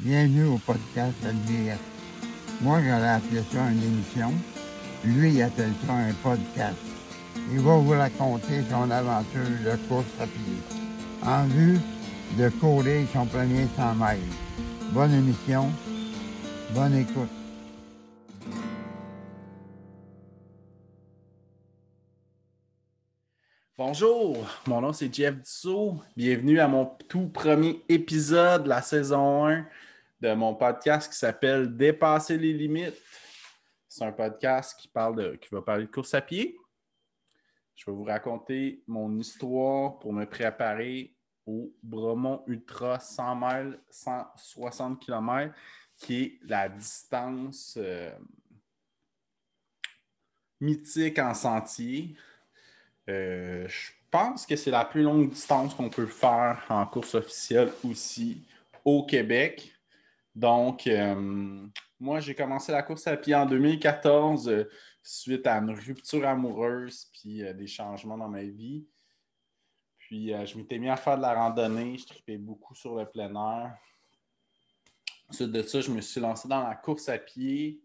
Bienvenue au podcast LDS. Moi, j'aurais appelé ça une émission. Lui, il appelle ça un podcast. Il va vous raconter son aventure de course à pied en vue de courir son premier 100 miles. Bonne émission. Bonne écoute. Bonjour, mon nom c'est Jeff Dussault. Bienvenue à mon tout premier épisode de la saison 1 de mon podcast qui s'appelle Dépasser les limites. C'est un podcast qui, parle qui va parler de course à pied. Je vais vous raconter mon histoire pour me préparer au Bromont Ultra 100 miles, 160 km, qui est la distance euh, mythique en sentier. Euh, je pense que c'est la plus longue distance qu'on peut faire en course officielle aussi au Québec. Donc, euh, moi, j'ai commencé la course à pied en 2014 euh, suite à une rupture amoureuse puis des changements dans ma vie. Puis, je m'étais mis à faire de la randonnée. Je tripais beaucoup sur le plein air. Ensuite de ça, je me suis lancé dans la course à pied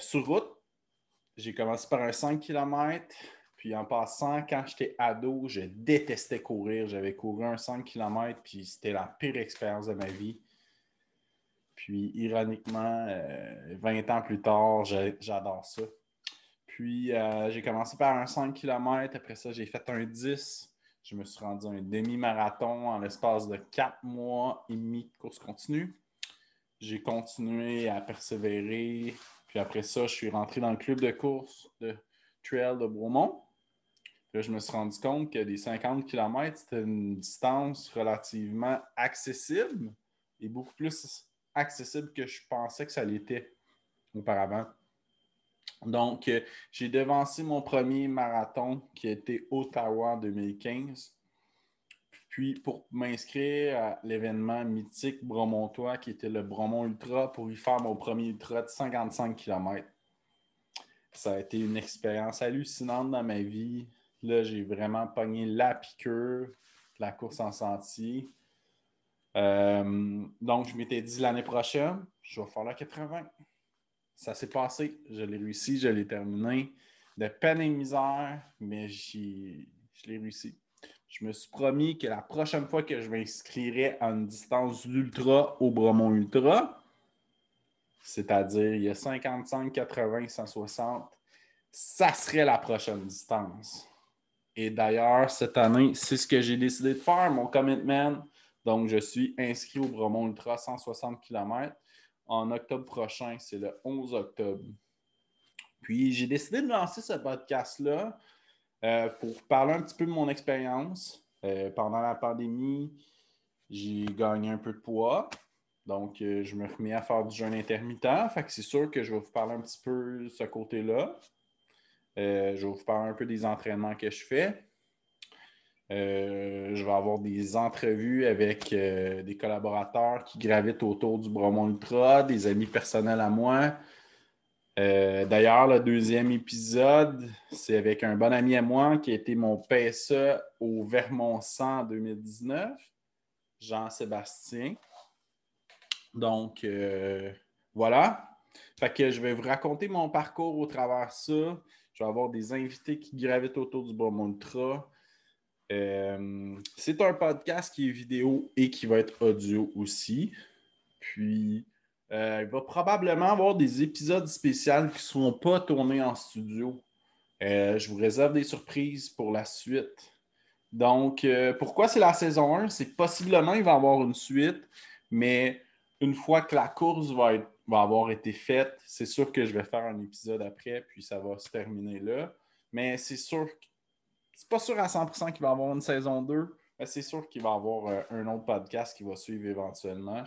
sur route. J'ai commencé par un 5 km. Puis en passant, quand j'étais ado, je détestais courir. J'avais couru un 5 km, puis c'était la pire expérience de ma vie. Puis ironiquement, 20 euh, ans plus tard, j'adore ça. Puis euh, j'ai commencé par un 5 km. Après ça, j'ai fait un 10. Je me suis rendu à un demi-marathon en l'espace de 4 mois et demi de course continue. J'ai continué à persévérer. Puis après ça, je suis rentré dans le club de course de Trail de Bromont je me suis rendu compte que les 50 km, c'était une distance relativement accessible et beaucoup plus accessible que je pensais que ça l'était auparavant. Donc, euh, j'ai devancé mon premier marathon qui était Ottawa en 2015. Puis, pour m'inscrire à l'événement mythique Bromontois, qui était le Bromont Ultra, pour y faire mon premier ultra de 55 km. Ça a été une expérience hallucinante dans ma vie. Là, j'ai vraiment pogné la piqûre, la course en sentier. Euh, donc, je m'étais dit l'année prochaine, je vais faire la 80. Ça s'est passé. Je l'ai réussi, je l'ai terminé. De peine et misère, mais je l'ai réussi. Je me suis promis que la prochaine fois que je m'inscrirais à une distance d'ultra au Bromont Ultra, c'est-à-dire il y a 55, 80, 160, ça serait la prochaine distance. Et d'ailleurs, cette année, c'est ce que j'ai décidé de faire, mon commitment. Donc, je suis inscrit au Bromont Ultra 160 km. En octobre prochain, c'est le 11 octobre. Puis, j'ai décidé de lancer ce podcast-là euh, pour parler un petit peu de mon expérience. Euh, pendant la pandémie, j'ai gagné un peu de poids. Donc, euh, je me remets à faire du jeûne intermittent. Fait que c'est sûr que je vais vous parler un petit peu de ce côté-là. Euh, je vais vous parler un peu des entraînements que je fais. Euh, je vais avoir des entrevues avec euh, des collaborateurs qui gravitent autour du Bromont Ultra, des amis personnels à moi. D'ailleurs, le deuxième épisode, c'est avec un bon ami à moi qui a été mon PSE au Vermont 100 en 2019, Jean-Sébastien. Donc, voilà. Fait que je vais vous raconter mon parcours au travers de ça. Je vais avoir des invités qui gravitent autour du Bromont Ultra. Euh, c'est un podcast qui est vidéo et qui va être audio aussi. Puis, euh, il va probablement avoir des épisodes spéciaux qui ne seront pas tournés en studio. Euh, je vous réserve des surprises pour la suite. Donc, pourquoi c'est la saison 1? C'est possiblement il va y avoir une suite, mais une fois que la course va avoir été faite. C'est sûr que je vais faire un épisode après, puis ça va se terminer là. Mais c'est sûr, c'est pas sûr à 100% qu'il va avoir une saison 2, mais c'est sûr qu'il va avoir euh, un autre podcast qui va suivre éventuellement.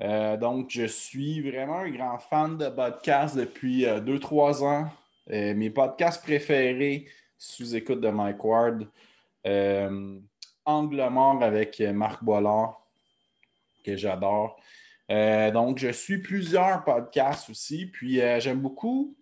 Euh, donc, je suis vraiment un grand fan de podcasts depuis 2-3 euh, ans. mes podcasts préférés, sous écoute de Mike Ward, Angle mort avec Marc Bollard, que j'adore. Donc, je suis plusieurs podcasts aussi. Puis, j'aime beaucoup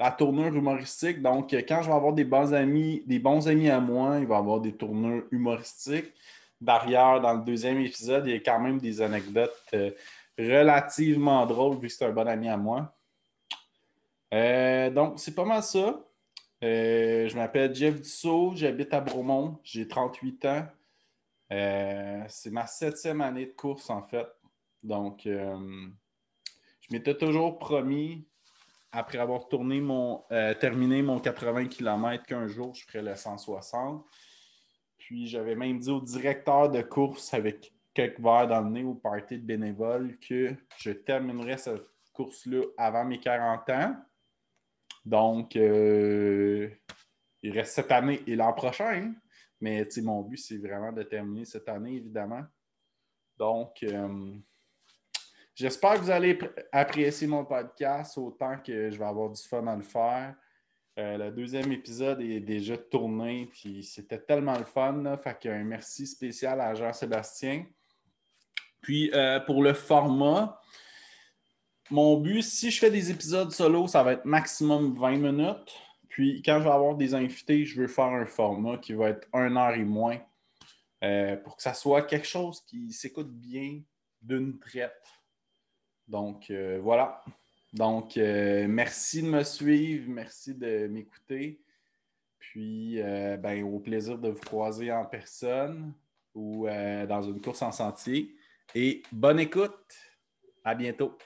la tournure humoristique. Donc, quand je vais avoir des bons amis, des bons amis à moi, il va avoir des tournures humoristiques. d'arrière dans le deuxième épisode. Il y a quand même des anecdotes euh, relativement drôles vu que c'est un bon ami à moi. donc, c'est pas mal ça. je m'appelle Jeff Dussault, j'habite à Bromont, j'ai 38 ans. c'est ma septième année de course en fait. Donc, je m'étais toujours promis après avoir euh, terminé mon 80 km qu'un jour, je ferais le 160. Puis j'avais même dit au directeur de course avec quelques verres dans le nez au party de bénévoles que je terminerais cette course-là avant mes 40 ans. Donc, euh, il reste cette année et l'an prochain. Mais mon but, c'est vraiment de terminer cette année, évidemment. Donc, euh, J'espère que vous allez apprécier mon podcast autant que je vais avoir du fun à le faire. Euh, le deuxième épisode est déjà tourné, puis c'était tellement le fun. fait qu'un merci spécial à Jean-Sébastien. Puis euh, pour le format, mon but, si je fais des épisodes solo, ça va être maximum 20 minutes. Puis quand je vais avoir des invités, je veux faire un format qui va être une heure et moins euh, pour que ça soit quelque chose qui s'écoute bien d'une traite. Donc, euh, voilà. Donc, euh, merci de me suivre, merci de m'écouter. Puis, euh, ben, au plaisir de vous croiser en personne ou dans une course en sentier. Et bonne écoute. À bientôt.